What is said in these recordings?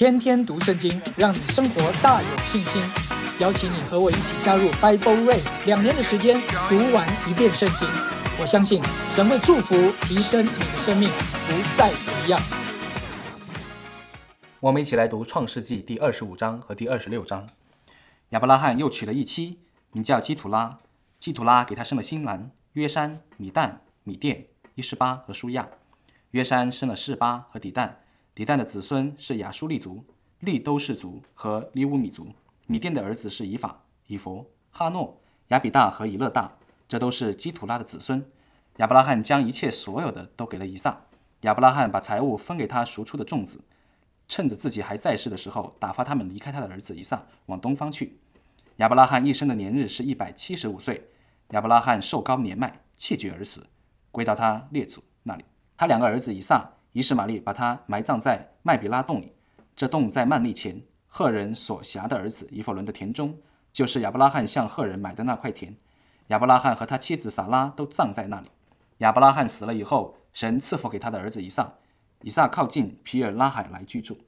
天天读圣经，让你生活大有信心。邀请你和我一起加入 Bible Race，两年的时间读完一遍圣经。我相信神会祝福提升你的生命，不再一样。我们一起来读创世纪第二十五章和第二十六章。亚伯拉罕又娶了一妻，名叫基土拉。基土拉给他生了新兰约山、米旦、米甸、伊什巴和舒亚。约山生了示巴和底旦。底旦的子孙是亚舒利族、利都氏族和利乌米族。米甸的儿子是以法、以佛、哈诺、亚比大和以勒大，这都是基图拉的子孙。亚伯拉罕将一切所有的都给了以撒。亚伯拉罕把财物分给他赎出的众子，趁着自己还在世的时候，打发他们离开他的儿子以撒，往东方去。亚伯拉罕一生的年日是一百七十五岁。亚伯拉罕寿高年迈，气绝而死，归到他列祖那里。他两个儿子以撒。伊什玛利把他埋葬在麦比拉洞里，这洞在曼利前赫人所辖的儿子以弗伦的田中，就是亚伯拉罕向赫人买的那块田。亚伯拉罕和他妻子撒拉都葬在那里。亚伯拉罕死了以后，神赐福给他的儿子以撒。以撒靠近皮尔拉海来居住。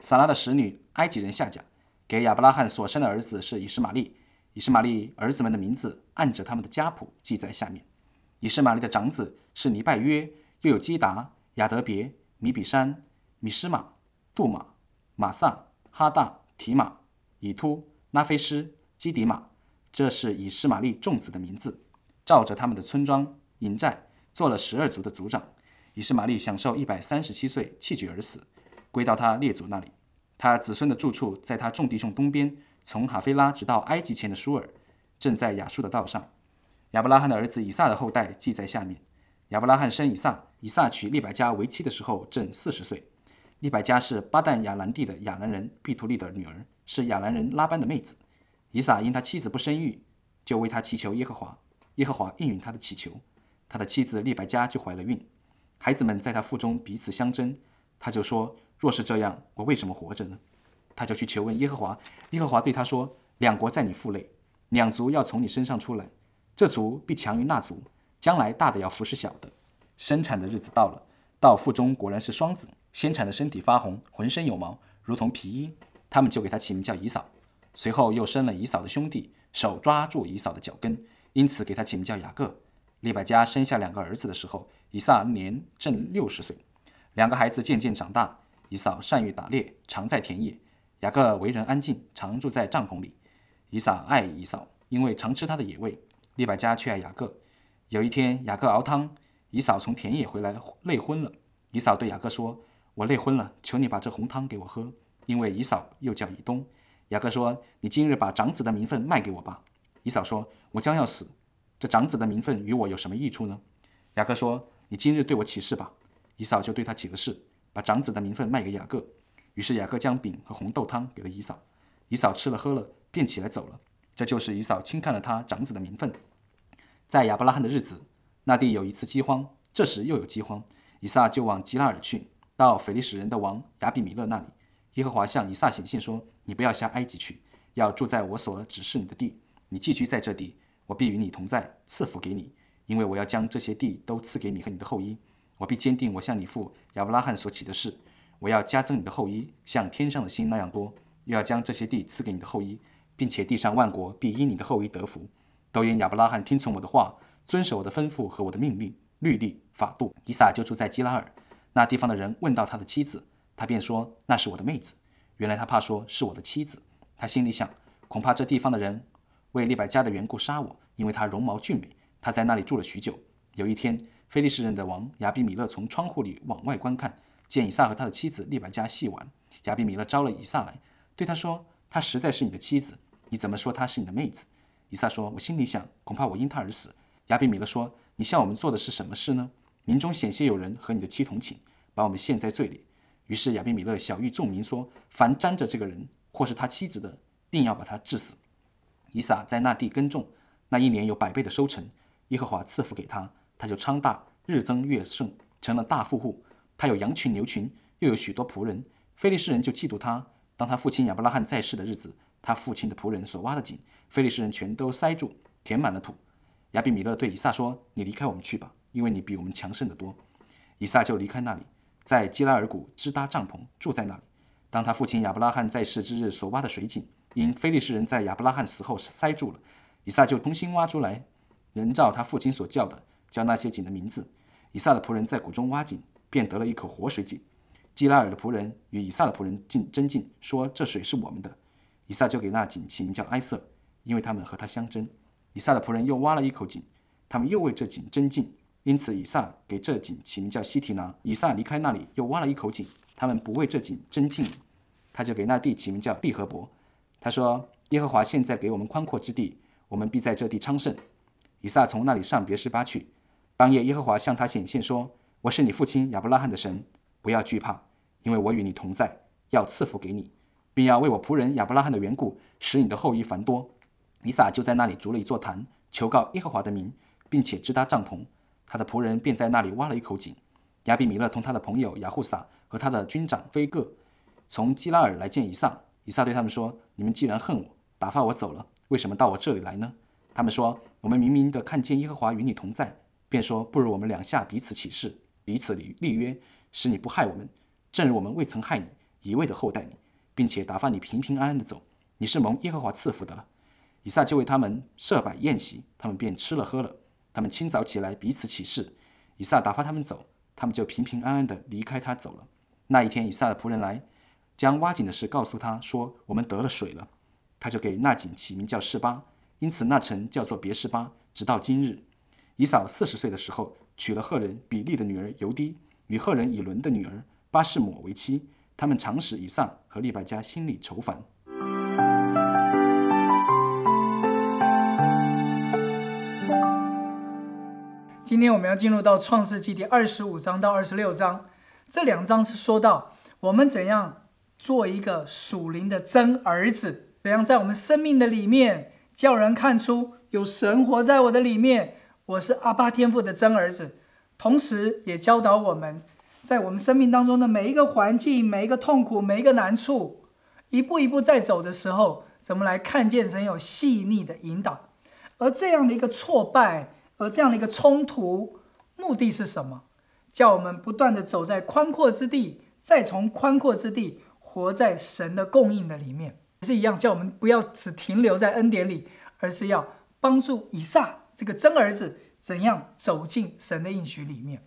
撒拉的使女埃及人夏甲给亚伯拉罕所生的儿子是以实玛利。以实玛利儿子们的名字按着他们的家谱记在下面。以实玛利的长子是尼拜约，又有基达。亚德别、米比山、米施马、杜马、马萨、哈大、提马、以突、拉菲斯、基迪马，这是以斯玛利众子的名字。照着他们的村庄营寨，做了十二族的族长。以斯玛利享受一百三十七岁，弃绝而死，归到他列祖那里。他子孙的住处在他众弟兄东边，从哈菲拉直到埃及前的舒尔，正在亚述的道上。亚伯拉罕的儿子以撒的后代记在下面。亚伯拉罕生以撒，以撒娶利百加为妻的时候正四十岁。利百加是巴旦亚兰地的亚兰人毕图利的女儿，是亚兰人拉班的妹子。以撒因他妻子不生育，就为他祈求耶和华，耶和华应允他的祈求，他的妻子利百加就怀了孕。孩子们在他腹中彼此相争，他就说：若是这样，我为什么活着呢？他就去求问耶和华，耶和华对他说：两国在你腹内，两族要从你身上出来，这族必强于那族。将来大的要服侍小的，生产的日子到了，到腹中果然是双子，先产的身体发红，浑身有毛，如同皮衣。他们就给他起名叫以扫。随后又生了以扫的兄弟，手抓住以扫的脚跟，因此给他起名叫雅各。利百加生下两个儿子的时候，以撒年正六十岁。两个孩子渐渐长大，以扫善于打猎，常在田野；雅各为人安静，常住在帐篷里。以撒爱以扫，因为常吃他的野味；利百加却爱雅各。有一天，雅各熬汤，姨嫂从田野回来，累昏了。姨嫂对雅各说：“我累昏了，求你把这红汤给我喝。”因为姨嫂又叫以东。雅各说：“你今日把长子的名分卖给我吧。”姨嫂说：“我将要死，这长子的名分与我有什么益处呢？”雅各说：“你今日对我起誓吧。”姨嫂就对他起了誓，把长子的名分卖给雅各。于是雅各将饼和红豆汤给了姨嫂。姨嫂吃了喝了，便起来走了。这就是姨嫂轻看了他长子的名分。在亚伯拉罕的日子，那地有一次饥荒。这时又有饥荒，以撒就往吉拉尔去，到腓利斯人的王亚比米勒那里。耶和华向以撒显现说：“你不要下埃及去，要住在我所指示你的地。你寄居在这地，我必与你同在，赐福给你，因为我要将这些地都赐给你和你的后裔。我必坚定我向你父亚伯拉罕所起的事，我要加增你的后裔，像天上的星那样多。又要将这些地赐给你的后裔，并且地上万国必因你的后裔得福。”都因亚伯拉罕听从我的话，遵守我的吩咐和我的命令、律例、法度。以撒就住在基拉尔。那地方的人问到他的妻子，他便说：“那是我的妹子。”原来他怕说是我的妻子。他心里想：恐怕这地方的人为利百加的缘故杀我，因为他容貌俊美。他在那里住了许久。有一天，菲利士人的王亚比米勒从窗户里往外观看，见以撒和他的妻子利百加戏玩。亚比米勒招了以撒来，对他说：“她实在是你的妻子，你怎么说她是你的妹子？”以撒说：“我心里想，恐怕我因他而死。”亚比米勒说：“你向我们做的是什么事呢？民中险些有人和你的妻同寝，把我们陷在罪里。”于是亚比米勒小谕众民说：“凡沾着这个人或是他妻子的，定要把他治死。”以撒在那地耕种，那一年有百倍的收成，耶和华赐福给他，他就昌大，日增月盛，成了大富户。他有羊群牛群，又有许多仆人。非利士人就嫉妒他。当他父亲亚伯拉罕在世的日子。他父亲的仆人所挖的井，非利士人全都塞住，填满了土。亚比米勒对以撒说：“你离开我们去吧，因为你比我们强盛得多。”以撒就离开那里，在基拉尔谷支搭帐篷，住在那里。当他父亲亚伯拉罕在世之日所挖的水井，因非利士人在亚伯拉罕死后塞住了，以撒就重新挖出来，人照他父亲所叫的，叫那些井的名字。以撒的仆人在谷中挖井，便得了一口活水井。基拉尔的仆人与以撒的仆人进争竞，说这水是我们的。以撒就给那井起名叫埃瑟，因为他们和他相争。以撒的仆人又挖了一口井，他们又为这井争进，因此以撒给这井起名叫西提拿。以撒离开那里，又挖了一口井，他们不为这井争竞，他就给那地起名叫利和伯。他说：耶和华现在给我们宽阔之地，我们必在这地昌盛。以撒从那里上别是巴去。当夜，耶和华向他显现说：我是你父亲亚伯拉罕的神，不要惧怕。因为我与你同在，要赐福给你，并要为我仆人亚伯拉罕的缘故，使你的后裔繁多。以撒就在那里筑了一座坛，求告耶和华的名，并且支搭帐篷。他的仆人便在那里挖了一口井。亚比米勒同他的朋友雅护撒和他的军长菲戈从基拉尔来见以撒。以撒对他们说：“你们既然恨我，打发我走了，为什么到我这里来呢？”他们说：“我们明明的看见耶和华与你同在，便说不如我们两下彼此起誓，彼此立立约，使你不害我们。”正如我们未曾害你，一味的厚待你，并且打发你平平安安的走，你是蒙耶和华赐福的了。以撒就为他们设摆宴席，他们便吃了喝了。他们清早起来彼此起誓，以撒打发他们走，他们就平平安安的离开他走了。那一天，以撒的仆人来，将挖井的事告诉他说：“我们得了水了。”他就给那井起名叫示巴，因此那城叫做别示巴，直到今日。以扫四十岁的时候，娶了赫人比利的女儿尤迪，与赫人以伦的女儿。巴士姆为妻，他们常使以撒和利百加心里愁烦。今天我们要进入到创世纪第二十五章到二十六章，这两章是说到我们怎样做一个属灵的真儿子，怎样在我们生命的里面叫人看出有神活在我的里面，我是阿巴天父的真儿子，同时也教导我们。在我们生命当中的每一个环境、每一个痛苦、每一个难处，一步一步在走的时候，怎么来看见神有细腻的引导？而这样的一个挫败，而这样的一个冲突，目的是什么？叫我们不断的走在宽阔之地，再从宽阔之地活在神的供应的里面，也是一样，叫我们不要只停留在恩典里，而是要帮助以撒这个真儿子怎样走进神的应许里面。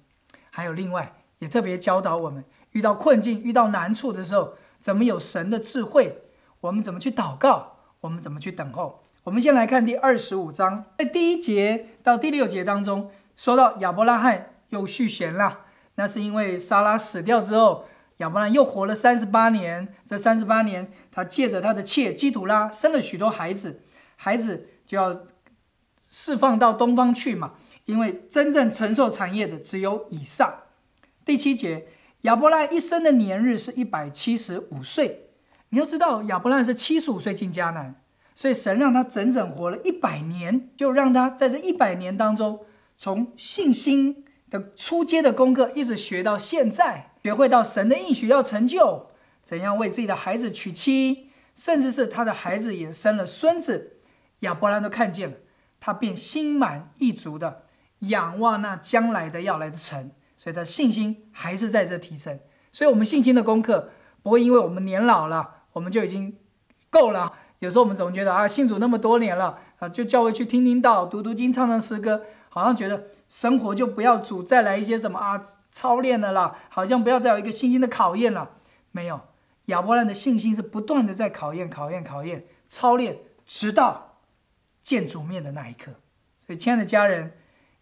还有另外。也特别教导我们，遇到困境、遇到难处的时候，怎么有神的智慧？我们怎么去祷告？我们怎么去等候？我们先来看第二十五章，在第一节到第六节当中，说到亚伯拉罕又续弦了。那是因为莎拉死掉之后，亚伯拉罕又活了三十八年。这三十八年，他借着他的妾基土拉生了许多孩子，孩子就要释放到东方去嘛。因为真正承受产业的只有以上。第七节，亚伯拉一生的年日是一百七十五岁。你要知道，亚伯拉罕是七十五岁进迦南，所以神让他整整活了一百年，就让他在这一百年当中，从信心的初阶的功课，一直学到现在，学会到神的应许要成就，怎样为自己的孩子娶妻，甚至是他的孩子也生了孙子，亚伯拉都看见了，他便心满意足的仰望那将来的要来的神。所以他信心还是在这提升，所以我们信心的功课不会因为我们年老了，我们就已经够了。有时候我们总觉得啊，信主那么多年了啊，就叫我去听听道、读读经、唱唱诗歌，好像觉得生活就不要主再来一些什么啊操练的啦，好像不要再有一个信心的考验了。没有，亚伯兰的信心是不断的在考验、考验、考验、操练，直到见主面的那一刻。所以，亲爱的家人，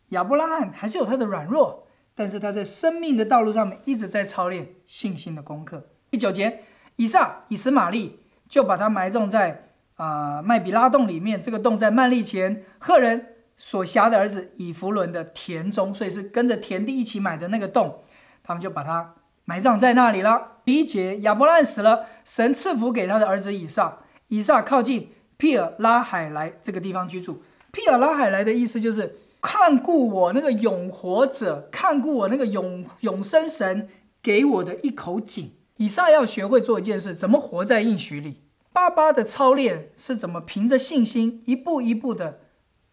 亚伯拉罕还是有他的软弱。但是他在生命的道路上面一直在操练信心的功课。第九节，以撒以实玛利就把他埋葬在啊麦比拉洞里面，这个洞在曼利前赫人所辖的儿子以弗伦的田中，所以是跟着田地一起买的那个洞，他们就把它埋葬在那里了。第一节，亚伯兰死了，神赐福给他的儿子以撒，以撒靠近皮尔拉海来这个地方居住。皮尔拉海来的意思就是。看顾我那个永活者，看顾我那个永永生神给我的一口井。以撒要学会做一件事，怎么活在应许里。爸爸的操练是怎么凭着信心一步一步的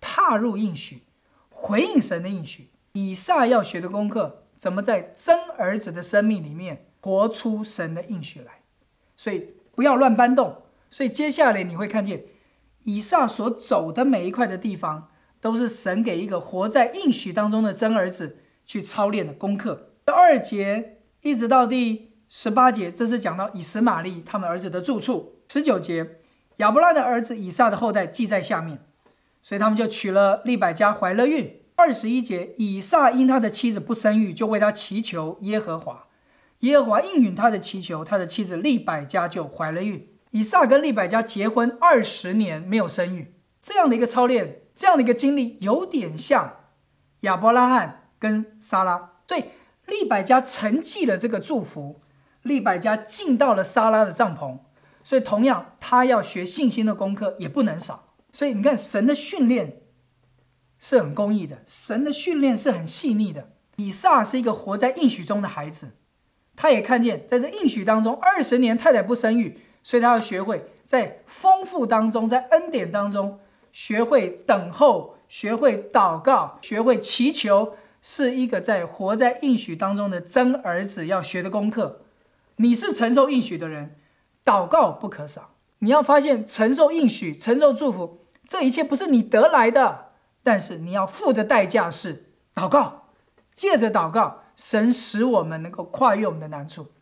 踏入应许，回应神的应许。以撒要学的功课，怎么在真儿子的生命里面活出神的应许来。所以不要乱搬动。所以接下来你会看见，以撒所走的每一块的地方，都是神给一个活在应许当中的真儿子去操练的功课。第二节一直到第十八节，这是讲到以实玛利他们儿子的住处。十九节，亚伯拉的儿子以撒的后代记在下面，所以他们就娶了利百加，怀了孕。二十一节，以撒因他的妻子不生育，就为他祈求耶和华，耶和华应允他的祈求，他的妻子利百加就怀了孕。以撒跟利百加结婚二十年没有生育，这样的一个操练，这样的一个经历，有点像亚伯拉罕跟撒拉。所以利百加承继了这个祝福，利百加进到了撒拉的帐篷，所以同样他要学信心的功课也不能少。所以你看神的训练。是很公义的，神的训练是很细腻的。以撒是一个活在应许中的孩子，他也看见在这应许当中，二十年太太不生育，所以他要学会在丰富当中，在恩典当中学会等候，学会祷告，学会祈求，是一个在活在应许当中的真儿子要学的功课。你是承受应许的人，祷告不可少。你要发现承受应许、承受祝福，这一切不是你得来的。但是你要付的代价是祷告，借着祷告，神使我们能够跨越我们的难处。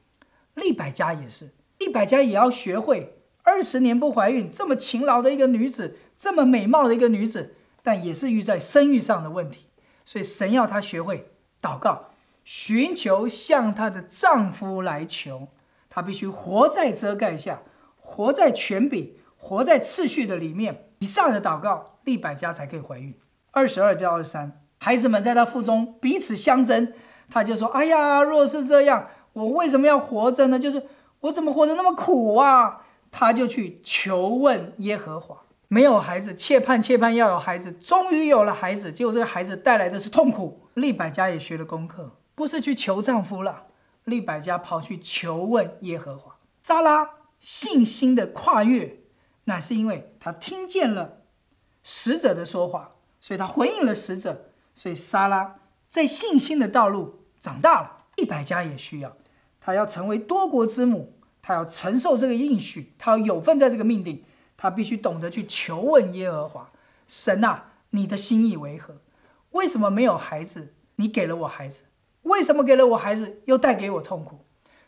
利百家也是，利百家也要学会二十年不怀孕，这么勤劳的一个女子，这么美貌的一个女子，但也是遇在生育上的问题。所以神要她学会祷告，寻求向她的丈夫来求，他必须活在遮盖下，活在权柄，活在次序的里面。以上的祷告，利百加才可以怀孕。二十二到二十三，孩子们在他腹中彼此相争，他就说：“哎呀，若是这样，我为什么要活着呢？就是我怎么活得那么苦啊？”他就去求问耶和华。没有孩子，切盼切盼要有孩子，终于有了孩子，结果这个孩子带来的是痛苦。利百加也学了功课，不是去求丈夫了，利百加跑去求问耶和华。撒拉信心的跨越，那是因为他听见了使者的说话。所以他回应了使者，所以莎拉在信心的道路长大了。一百家也需要，他要成为多国之母，他要承受这个应许，他要有份在这个命定，他必须懂得去求问耶和华神啊，你的心意为何？为什么没有孩子？你给了我孩子，为什么给了我孩子又带给我痛苦？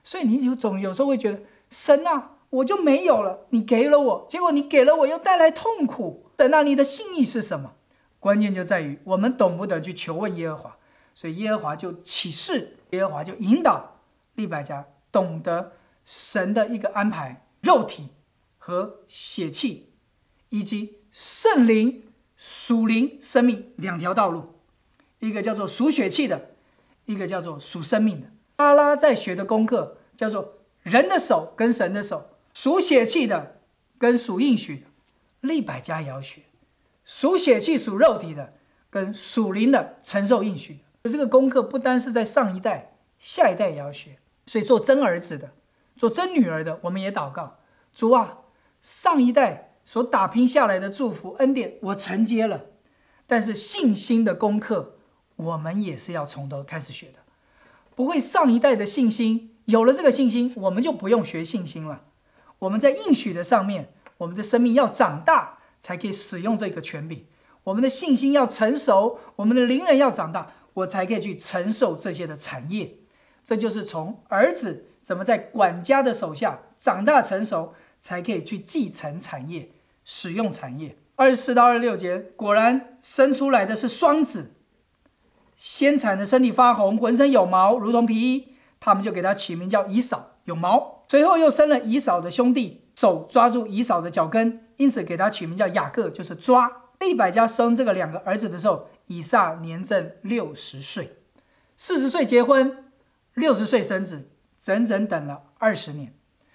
所以你有总有时候会觉得神啊，我就没有了，你给了我，结果你给了我又带来痛苦，神啊，你的心意是什么？关键就在于我们懂不懂去求问耶和华，所以耶和华就启示，耶和华就引导利百加懂得神的一个安排，肉体和血气，以及圣灵、属灵生命两条道路，一个叫做属血气的，一个叫做属生命的。阿拉在学的功课叫做人的手跟神的手，属血气的跟属应许的，利百家也要学。属血气、属肉体的，跟属灵的承受应许的，这个功课不单是在上一代，下一代也要学。所以做真儿子的，做真女儿的，我们也祷告主啊，上一代所打拼下来的祝福恩典，我承接了。但是信心的功课，我们也是要从头开始学的。不会上一代的信心，有了这个信心，我们就不用学信心了。我们在应许的上面，我们的生命要长大。才可以使用这个权柄，我们的信心要成熟，我们的灵人要长大，我才可以去承受这些的产业。这就是从儿子怎么在管家的手下长大成熟，才可以去继承产业、使用产业。二十四到二十六节，果然生出来的是双子，先产的身体发红，浑身有毛，如同皮衣，他们就给他起名叫以扫，有毛。随后又生了以扫的兄弟。手抓住以扫的脚跟，因此给他取名叫雅各，就是抓。利百加生这个两个儿子的时候，以撒年正六十岁，四十岁结婚，六十岁生子，整整等了二十年。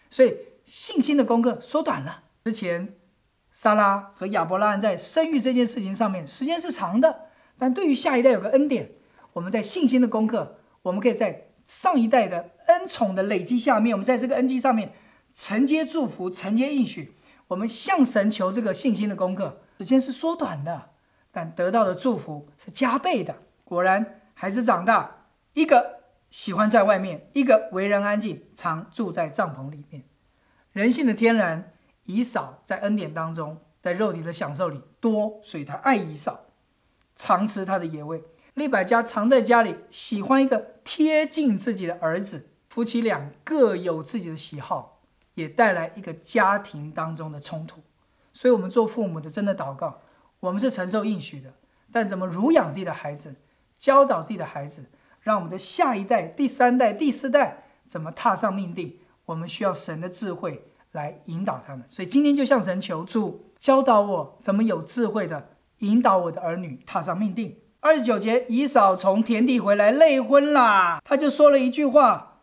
所以信心的功课缩短了。之前撒拉和亚伯拉罕在生育这件事情上面时间是长的，但对于下一代有个恩典，我们在信心的功课，我们可以在上一代的恩宠的累积下面，我们在这个恩基上面。承接祝福，承接应许，我们向神求这个信心的功课，时间是缩短的，但得到的祝福是加倍的。果然，孩子长大，一个喜欢在外面，一个为人安静，常住在帐篷里面。人性的天然，以扫在恩典当中，在肉体的享受里多，所以他爱以扫，常吃他的野味。利百加常在家里，喜欢一个贴近自己的儿子。夫妻俩各有自己的喜好，也带来一个家庭当中的冲突。所以，我们做父母的真的祷告，我们是承受应许的，但怎么儒养自己的孩子，教导自己的孩子，让我们的下一代、第三代、第四代怎么踏上命定，我们需要神的智慧来引导他们。所以，今天就向神求助，教导我怎么有智慧的引导我的儿女踏上命定。二十九节，姨嫂从田地回来，累昏啦，他就说了一句话：“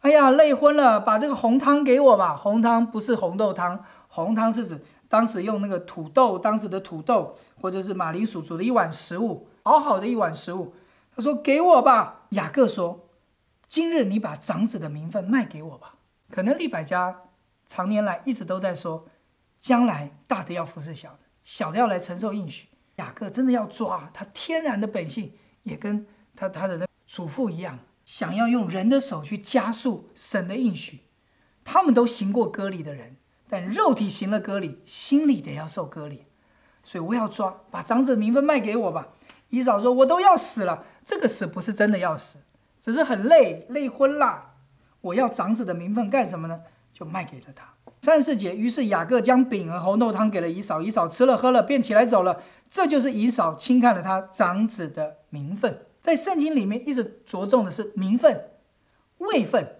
哎呀，累昏了，把这个红汤给我吧。红汤不是红豆汤，红汤是指当时用那个土豆，当时的土豆或者是马铃薯煮的一碗食物，好好的一碗食物。他说给我吧。雅各说：今日你把长子的名分卖给我吧。可能利百家常年来一直都在说，将来大的要服侍小的，小的要来承受应许。”雅各真的要抓他天然的本性，也跟他他的那祖父一样，想要用人的手去加速神的应许。他们都行过割礼的人，但肉体行了割礼，心里得要受割礼。所以我要抓，把长子的名分卖给我吧。以扫说：“我都要死了，这个死不是真的要死，只是很累，累昏了。我要长子的名分干什么呢？就卖给了他。”三四节，于是雅各将饼和红豆汤给了以嫂，以嫂吃了喝了，便起来走了。这就是以嫂轻看了他长子的名分。在圣经里面一直着重的是名分、位分。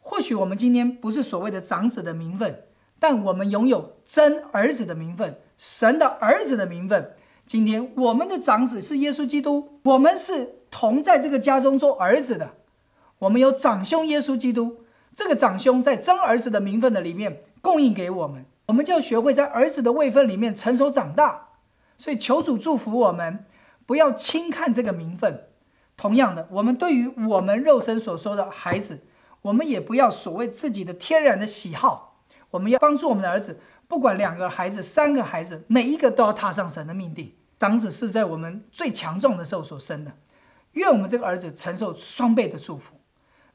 或许我们今天不是所谓的长子的名分，但我们拥有真儿子的名分，神的儿子的名分。今天我们的长子是耶稣基督，我们是同在这个家中做儿子的。我们有长兄耶稣基督，这个长兄在真儿子的名分的里面。供应给我们，我们就要学会在儿子的位分里面成熟长大。所以求主祝福我们，不要轻看这个名分。同样的，我们对于我们肉身所说的孩子，我们也不要所谓自己的天然的喜好。我们要帮助我们的儿子，不管两个孩子、三个孩子，每一个都要踏上神的命定。长子是在我们最强壮的时候所生的，愿我们这个儿子承受双倍的祝福。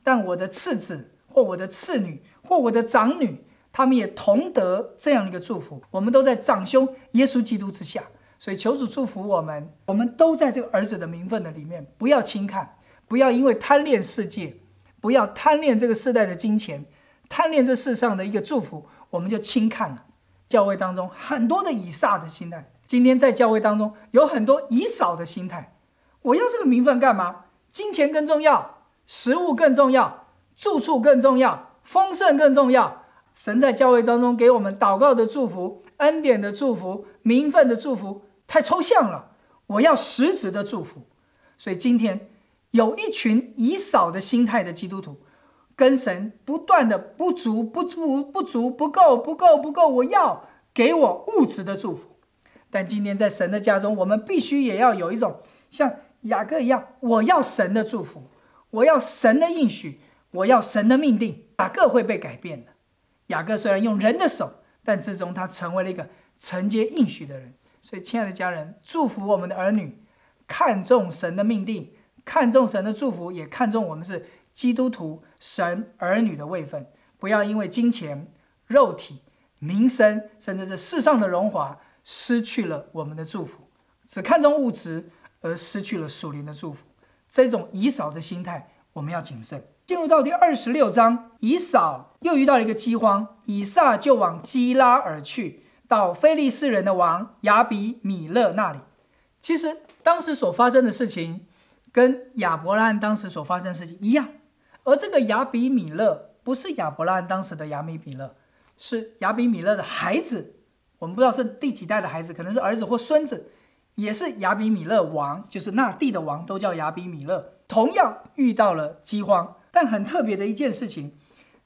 但我的次子或我的次女或我的长女。他们也同得这样一个祝福，我们都在长兄耶稣基督之下，所以求主祝福我们，我们都在这个儿子的名分的里面，不要轻看，不要因为贪恋世界，不要贪恋这个世代的金钱，贪恋这世上的一个祝福，我们就轻看了。教会当中很多的以撒的心态，今天在教会当中有很多以扫的心态，我要这个名分干嘛？金钱更重要，食物更重要，住处更重要，丰盛更重要。神在教会当中给我们祷告的祝福、恩典的祝福、名分的祝福，太抽象了。我要实质的祝福。所以今天有一群以少的心态的基督徒，跟神不断的不足、不足、不足、不够、不够、不够。我要给我物质的祝福。但今天在神的家中，我们必须也要有一种像雅各一样，我要神的祝福，我要神的应许，我要神的命定。雅各会被改变的。雅各虽然用人的手，但最终他成为了一个承接应许的人。所以，亲爱的家人，祝福我们的儿女，看重神的命定，看重神的祝福，也看重我们是基督徒神儿女的位分。不要因为金钱、肉体、名声，甚至是世上的荣华，失去了我们的祝福；只看重物质而失去了属灵的祝福。这种以少的心态，我们要谨慎。进入到第二十六章，以扫又遇到了一个饥荒，以撒就往基拉而去，到非利士人的王亚比米勒那里。其实当时所发生的事情，跟亚伯拉罕当时所发生的事情一样。而这个亚比米勒不是亚伯拉罕当时的亚比米勒，是亚比米勒的孩子。我们不知道是第几代的孩子，可能是儿子或孙子，也是亚比米勒王，就是那地的王，都叫亚比米勒。同样遇到了饥荒。但很特别的一件事情，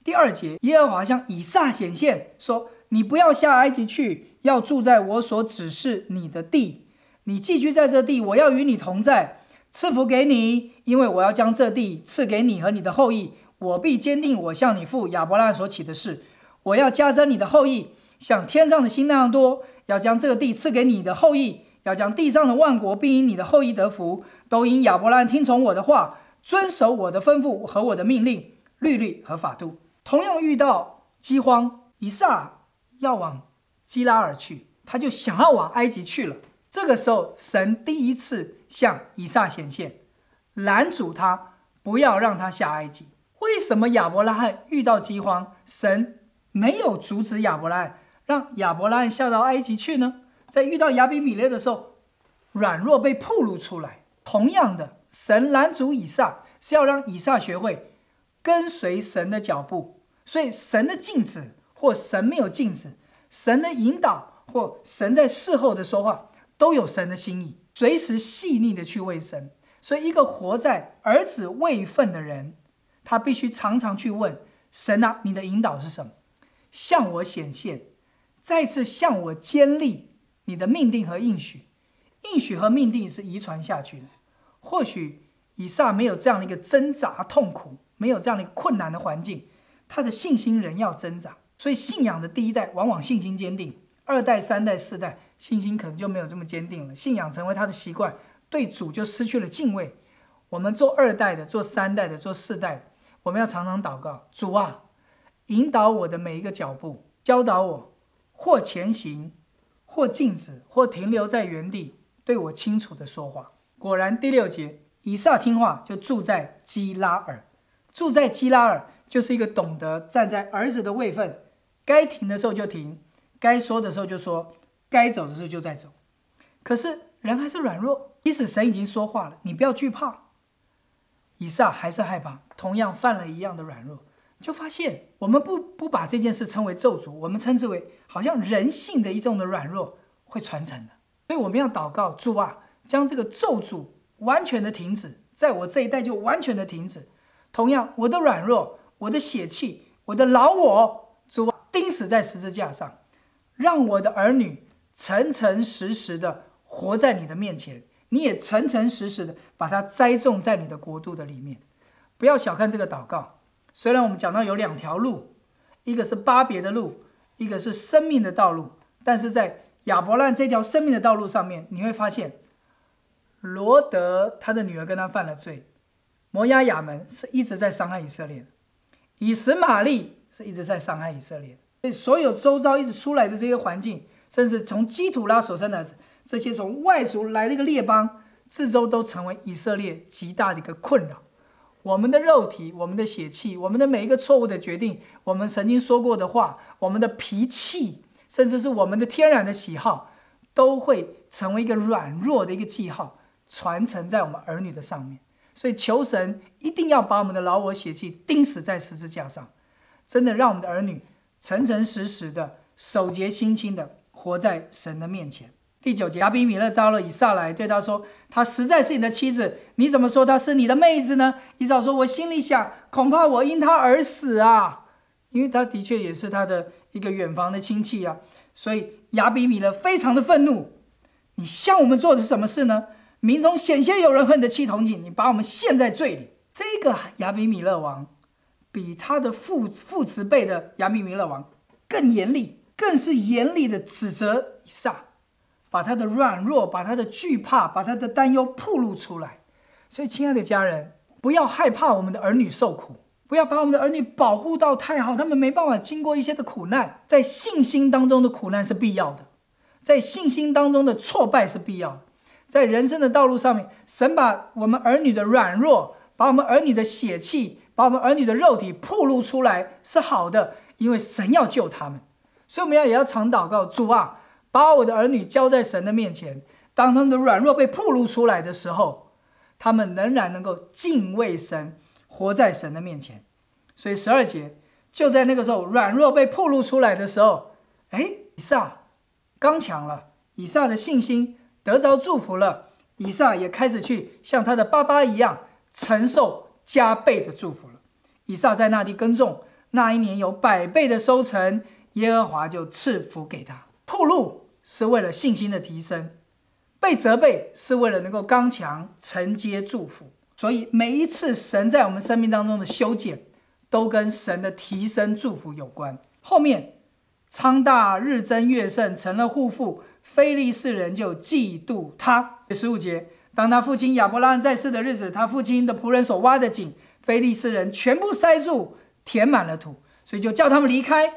第二节，耶和华向以撒显现说：“你不要下埃及去，要住在我所指示你的地。你寄居在这地，我要与你同在，赐福给你，因为我要将这地赐给你和你的后裔。我必坚定我向你父亚伯拉罕所起的事，我要加增你的后裔，像天上的星那样多。要将这个地赐给你的后裔，要将地上的万国并因你的后裔得福，都因亚伯拉罕听从我的话。”遵守我的吩咐和我的命令、律例和法度。同样遇到饥荒，以撒要往基拉尔去，他就想要往埃及去了。这个时候，神第一次向以撒显现，拦阻他，不要让他下埃及。为什么亚伯拉罕遇到饥荒，神没有阻止亚伯拉罕，让亚伯拉罕下到埃及去呢？在遇到亚比米勒的时候，软弱被暴露出来。同样的，神拦阻以撒，是要让以撒学会跟随神的脚步。所以，神的禁止或神没有禁止，神的引导或神在事后的说话。都有神的心意，随时细腻的去为神。所以，一个活在儿子位份的人，他必须常常去问神啊，你的引导是什么？向我显现，再次向我坚立你的命定和应许。应许和命定是遗传下去的。或许以撒没有这样的一个挣扎痛苦，没有这样的一个困难的环境，他的信心仍要增长。所以，信仰的第一代往往信心坚定，二代、三代、四代。信心可能就没有这么坚定了，信仰成为他的习惯，对主就失去了敬畏。我们做二代的，做三代的，做四代的，我们要常常祷告：主啊，引导我的每一个脚步，教导我或前行，或静止，或停留在原地，对我清楚的说话。果然，第六节，以撒听话，就住在基拉尔。住在基拉尔，就是一个懂得站在儿子的位分，该停的时候就停，该说的时候就说。该走的时候就在走，可是人还是软弱。即使神已经说话了，你不要惧怕。以撒还是害怕，同样犯了一样的软弱，就发现我们不不把这件事称为咒诅，我们称之为好像人性的一种的软弱会传承的。所以我们要祷告主啊，将这个咒诅完全的停止，在我这一代就完全的停止。同样，我的软弱，我的血气，我的老我，主，钉死在十字架上，让我的儿女。诚诚实实的活在你的面前，你也诚诚实实的把它栽种在你的国度的里面。不要小看这个祷告。虽然我们讲到有两条路，一个是巴别的路，一个是生命的道路，但是在亚伯兰这条生命的道路上面，你会发现，罗德他的女儿跟他犯了罪，摩押亚门是一直在伤害以色列，以实玛利是一直在伤害以色列，所以所有周遭一直出来的这些环境。甚至从基土拉所生的这些从外族来的一个列邦，四周都成为以色列极大的一个困扰。我们的肉体、我们的血气、我们的每一个错误的决定、我们曾经说过的话、我们的脾气，甚至是我们的天然的喜好，都会成为一个软弱的一个记号，传承在我们儿女的上面。所以求神一定要把我们的老我血气钉死在十字架上，真的让我们的儿女诚诚实实的、守节心清的。活在神的面前。第九节，亚比米勒招了以撒来，对他说：“她实在是你的妻子，你怎么说她是你的妹子呢？”以撒说：“我心里想，恐怕我因她而死啊，因为他的确也是他的一个远房的亲戚啊。”所以亚比米勒非常的愤怒：“你向我们做的是什么事呢？民中险些有人和你的妻同寝，你把我们陷在罪里。”这个亚比米勒王比他的父父慈辈的亚比米勒王更严厉。更是严厉的指责以撒，把他的软弱、把他的惧怕、把他的担忧暴露出来。所以，亲爱的家人，不要害怕我们的儿女受苦，不要把我们的儿女保护到太好，他们没办法经过一些的苦难。在信心当中的苦难是必要的，在信心当中的挫败是必要的。在人生的道路上面，神把我们儿女的软弱，把我们儿女的血气，把我们儿女的肉体暴露出来是好的，因为神要救他们。所以我们要也要常祷告，主啊，把我的儿女交在神的面前。当他们的软弱被暴露出来的时候，他们仍然能够敬畏神，活在神的面前。所以十二节就在那个时候，软弱被暴露出来的时候，哎，以撒刚强了，以撒的信心得着祝福了，以撒也开始去像他的爸爸一样承受加倍的祝福了。以撒在那地耕种，那一年有百倍的收成。耶和华就赐福给他。铺路是为了信心的提升，被责备是为了能够刚强承接祝福。所以每一次神在我们生命当中的修剪，都跟神的提升祝福有关。后面昌大日增月盛，成了护父，非利士人就嫉妒他。十五节，当他父亲亚伯拉罕在世的日子，他父亲的仆人所挖的井，非利士人全部塞住，填满了土，所以就叫他们离开。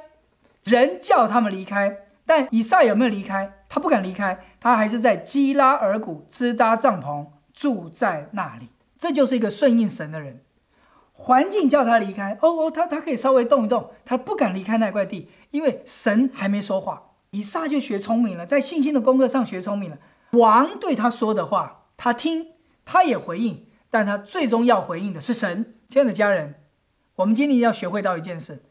人叫他们离开，但以撒有没有离开？他不敢离开，他还是在基拉尔谷支搭帐篷，住在那里。这就是一个顺应神的人。环境叫他离开，哦哦，他他可以稍微动一动，他不敢离开那块地，因为神还没说话。以撒就学聪明了，在信心的功课上学聪明了。王对他说的话，他听，他也回应，但他最终要回应的是神。亲爱的家人，我们今天要学会到一件事：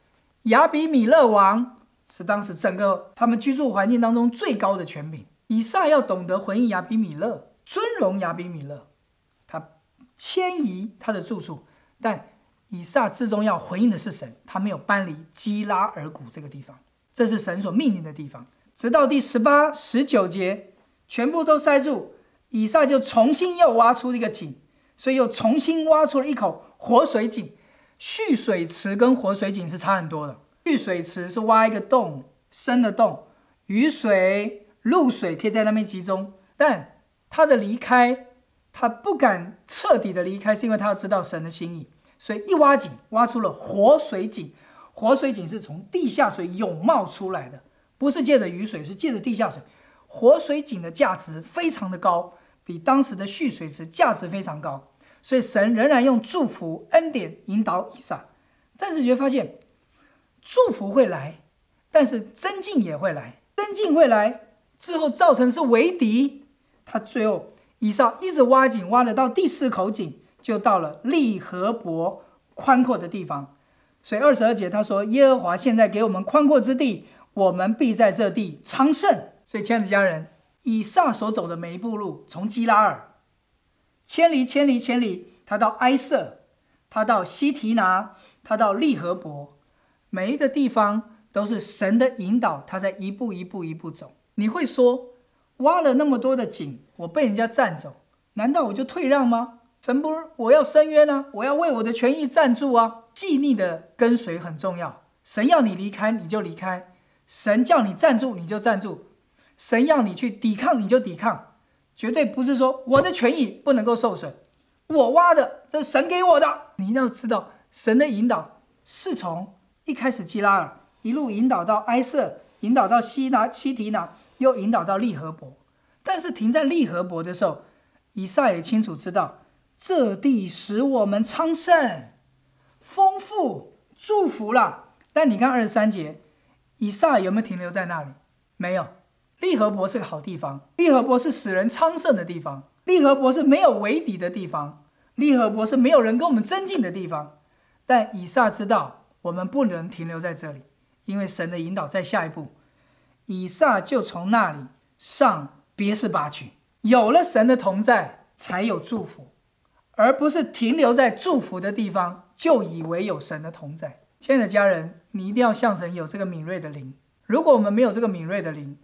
亚比米勒王是当时整个他们居住环境当中最高的权柄。以撒要懂得回应亚比米勒，尊荣亚比米勒，他迁移他的住处，但以撒至终要回应的是神，他没有搬离基拉尔谷这个地方。这是神所命令的地方，直到第十八、十九节全部都塞住，以撒就重新又挖出一个井，所以又重新挖出了一口活水井。蓄水池跟活水井是差很多的。蓄水池是挖一个洞，深的洞，雨水、露水可以在那边集中。但他的离开，他不敢彻底的离开，是因为他要知道神的心意，所以一挖井，挖出了活水井。活水井是从地下水涌冒出来的，不是借着雨水，是借着地下水。活水井的价值非常的高，比当时的蓄水池价值非常高，所以神仍然用祝福恩典引导以撒。但是你会发现，祝福会来，但是增进也会来，增进会来之后造成是为敌。他最后以撒一直挖井，挖的到第四口井，就到了利和伯宽阔的地方。所以二十二节他说：“耶和华现在给我们宽阔之地，我们必在这地昌盛。”所以，亲爱的家人，以撒所走的每一步路，从基拉尔千里、千里、千里，他到埃瑟，他到西提拿，他到利和伯，每一个地方都是神的引导，他在一步一步、一步走。你会说，挖了那么多的井，我被人家占走，难道我就退让吗？神不，我要申冤呢，我要为我的权益站住啊！细腻的跟随很重要。神要你离开，你就离开；神叫你站住，你就站住；神要你去抵抗，你就抵抗。绝对不是说我的权益不能够受损，我挖的这是神给我的。你一定要知道，神的引导是从一开始基拉尔一路引导到埃瑟，引导到西拿西提拿，又引导到利和伯。但是停在利和伯的时候，以撒也清楚知道，这地使我们昌盛。丰富祝福了，但你看二十三节，以撒有没有停留在那里？没有。利和伯是个好地方，利和伯是使人昌盛的地方，利和伯是没有为敌的地方，利和伯是没有人跟我们争竞的地方。但以撒知道，我们不能停留在这里，因为神的引导在下一步。以撒就从那里上别是巴去，有了神的同在，才有祝福。而不是停留在祝福的地方，就以为有神的同在。亲爱的家人，你一定要向神有这个敏锐的灵。如果我们没有这个敏锐的灵，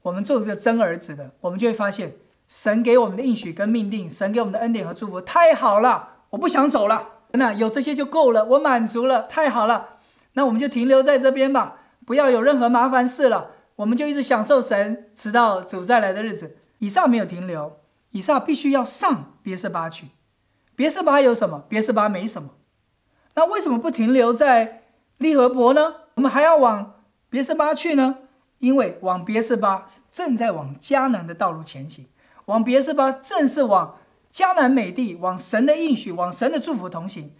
我们做这个真儿子的，我们就会发现神给我们的应许跟命定，神给我们的恩典和祝福太好了，我不想走了。那有这些就够了，我满足了，太好了。那我们就停留在这边吧，不要有任何麻烦事了。我们就一直享受神，直到主再来的日子。以撒没有停留，以撒必须要上别是巴去。别是巴有什么？别是巴没什么。那为什么不停留在利和伯呢？我们还要往别是巴去呢？因为往别是巴是正在往迦南的道路前行，往别是巴正是往迦南美地，往神的应许，往神的祝福同行。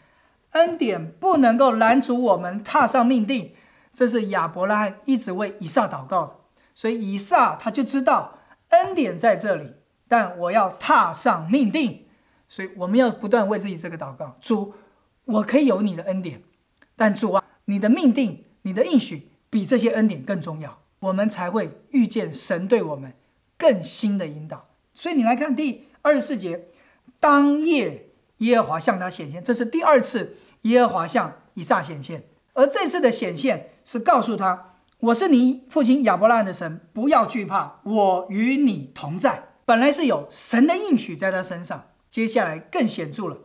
恩典不能够拦阻我们踏上命定，这是亚伯拉罕一直为以撒祷告的。所以以撒他就知道恩典在这里，但我要踏上命定。所以我们要不断为自己这个祷告：主，我可以有你的恩典，但主啊，你的命定、你的应许比这些恩典更重要，我们才会遇见神对我们更新的引导。所以你来看第二十四节，当夜耶和华向他显现，这是第二次耶和华向以撒显现，而这次的显现是告诉他：我是你父亲亚伯拉罕的神，不要惧怕，我与你同在。本来是有神的应许在他身上。接下来更显著了，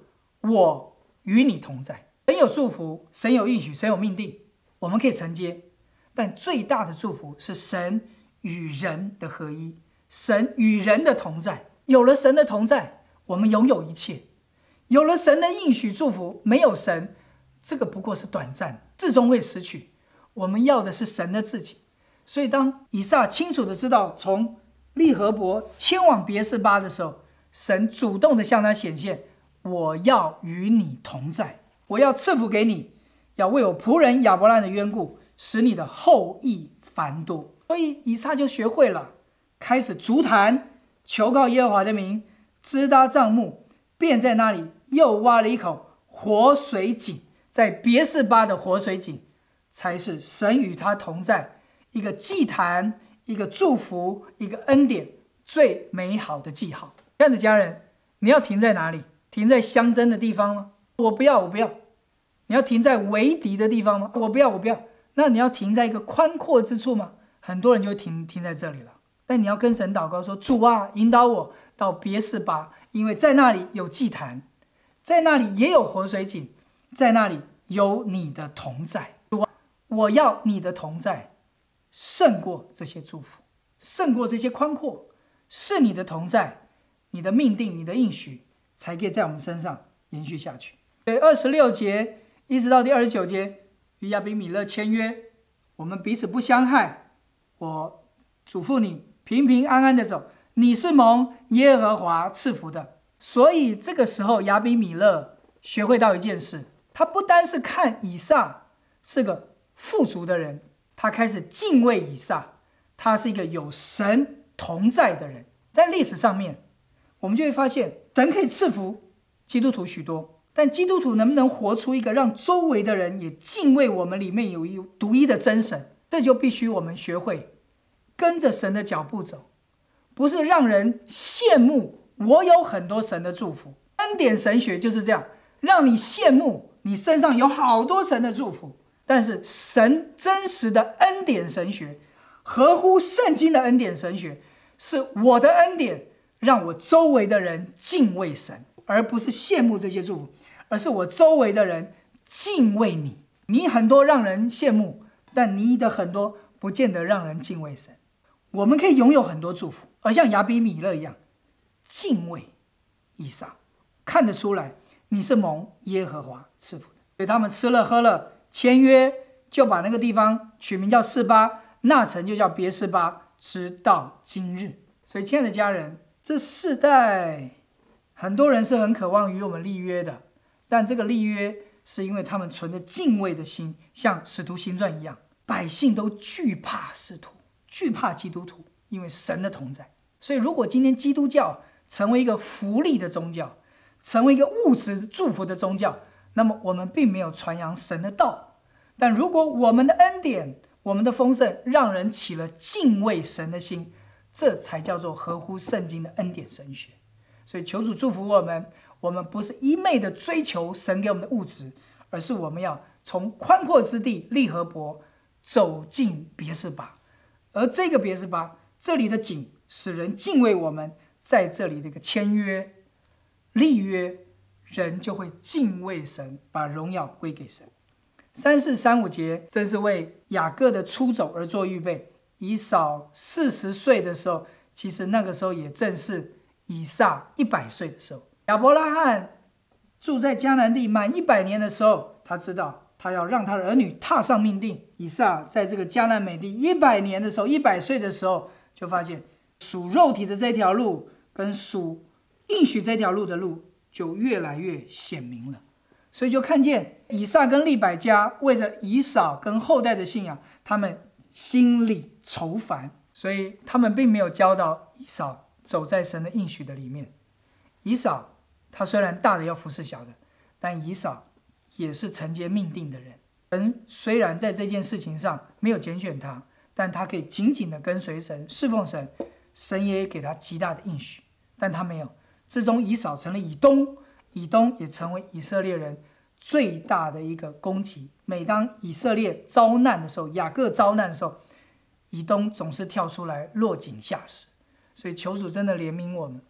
我与你同在，神有祝福，神有应许，神有命定，我们可以承接。但最大的祝福是神与人的合一，神与人的同在。有了神的同在，我们拥有一切；有了神的应许祝福，没有神，这个不过是短暂，最终会失去。我们要的是神的自己。所以当以撒清楚的知道从利和伯迁往别是巴的时候，神主动的向他显现：“我要与你同在，我要赐福给你，要为我仆人亚伯兰的缘故，使你的后裔繁多。”所以以撒就学会了开始足坛求告耶和华的名，支搭帐幕，便在那里又挖了一口活水井，在别是巴的活水井，才是神与他同在一个祭坛。一个祝福，一个恩典，最美好的记号。亲爱的家人，你要停在哪里？停在相争的地方吗？我不要，我不要。你要停在为敌的地方吗？我不要，我不要。那你要停在一个宽阔之处吗？很多人就停停在这里了。但你要跟神祷告说：“主啊，引导我到别是巴，因为在那里有祭坛，在那里也有活水井，在那里有你的同在。主啊，我要你的同在。”胜过这些祝福，胜过这些宽阔，是你的同在，你的命定，你的应许，才可以在我们身上延续下去。对，二十六节一直到第二十九节，与亚比米勒签约，我们彼此不相害。我嘱咐你平平安安的走，你是蒙耶和华赐福的。所以这个时候，亚比米勒学会到一件事，他不单是看以撒是个富足的人。他开始敬畏以撒，他是一个有神同在的人。在历史上面，我们就会发现，神可以赐福基督徒许多，但基督徒能不能活出一个让周围的人也敬畏我们里面有一独一的真神，这就必须我们学会跟着神的脚步走，不是让人羡慕我有很多神的祝福。恩典神学就是这样，让你羡慕你身上有好多神的祝福。但是神真实的恩典神学，合乎圣经的恩典神学，是我的恩典，让我周围的人敬畏神，而不是羡慕这些祝福，而是我周围的人敬畏你。你很多让人羡慕，但你的很多不见得让人敬畏神。我们可以拥有很多祝福，而像亚比米勒一样敬畏以撒，看得出来你是蒙耶和华赐福的，给他们吃了喝了。签约就把那个地方取名叫示巴，那城就叫别示巴，直到今日。所以，亲爱的家人，这世代很多人是很渴望与我们立约的，但这个立约是因为他们存着敬畏的心，像使徒行传一样，百姓都惧怕使徒，惧怕基督徒，因为神的同在。所以，如果今天基督教成为一个福利的宗教，成为一个物质祝福的宗教，那么我们并没有传扬神的道，但如果我们的恩典、我们的丰盛让人起了敬畏神的心，这才叫做合乎圣经的恩典神学。所以求主祝福我们，我们不是一昧的追求神给我们的物质，而是我们要从宽阔之地利和伯走进别是巴，而这个别是巴这里的景使人敬畏我们在这里的一个签约立约。人就会敬畏神，把荣耀归给神。三四三五节正是为雅各的出走而做预备。以扫四十岁的时候，其实那个时候也正是以撒一百岁的时候。亚伯拉罕住在迦南地满一百年的时候，他知道他要让他的儿女踏上命定。以撒在这个迦南美地一百年的时候，一百岁的时候，就发现属肉体的这条路跟属应许这条路的路。就越来越显明了，所以就看见以撒跟利百加为着以扫跟后代的信仰，他们心里愁烦，所以他们并没有教导以扫走在神的应许的里面。以扫他虽然大的要服侍小的，但以扫也是承接命定的人。神虽然在这件事情上没有拣选他，但他可以紧紧的跟随神，侍奉神，神也给他极大的应许，但他没有。最终，以扫成了以东，以东也成为以色列人最大的一个攻击。每当以色列遭难的时候，雅各遭难的时候，以东总是跳出来落井下石。所以，求主真的怜悯我们，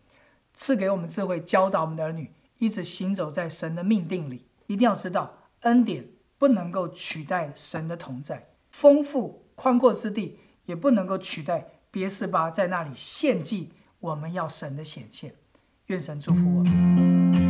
赐给我们智慧，教导我们的儿女，一直行走在神的命定里。一定要知道，恩典不能够取代神的同在，丰富宽阔之地也不能够取代别是巴在那里献祭。我们要神的显现。愿神祝福我们。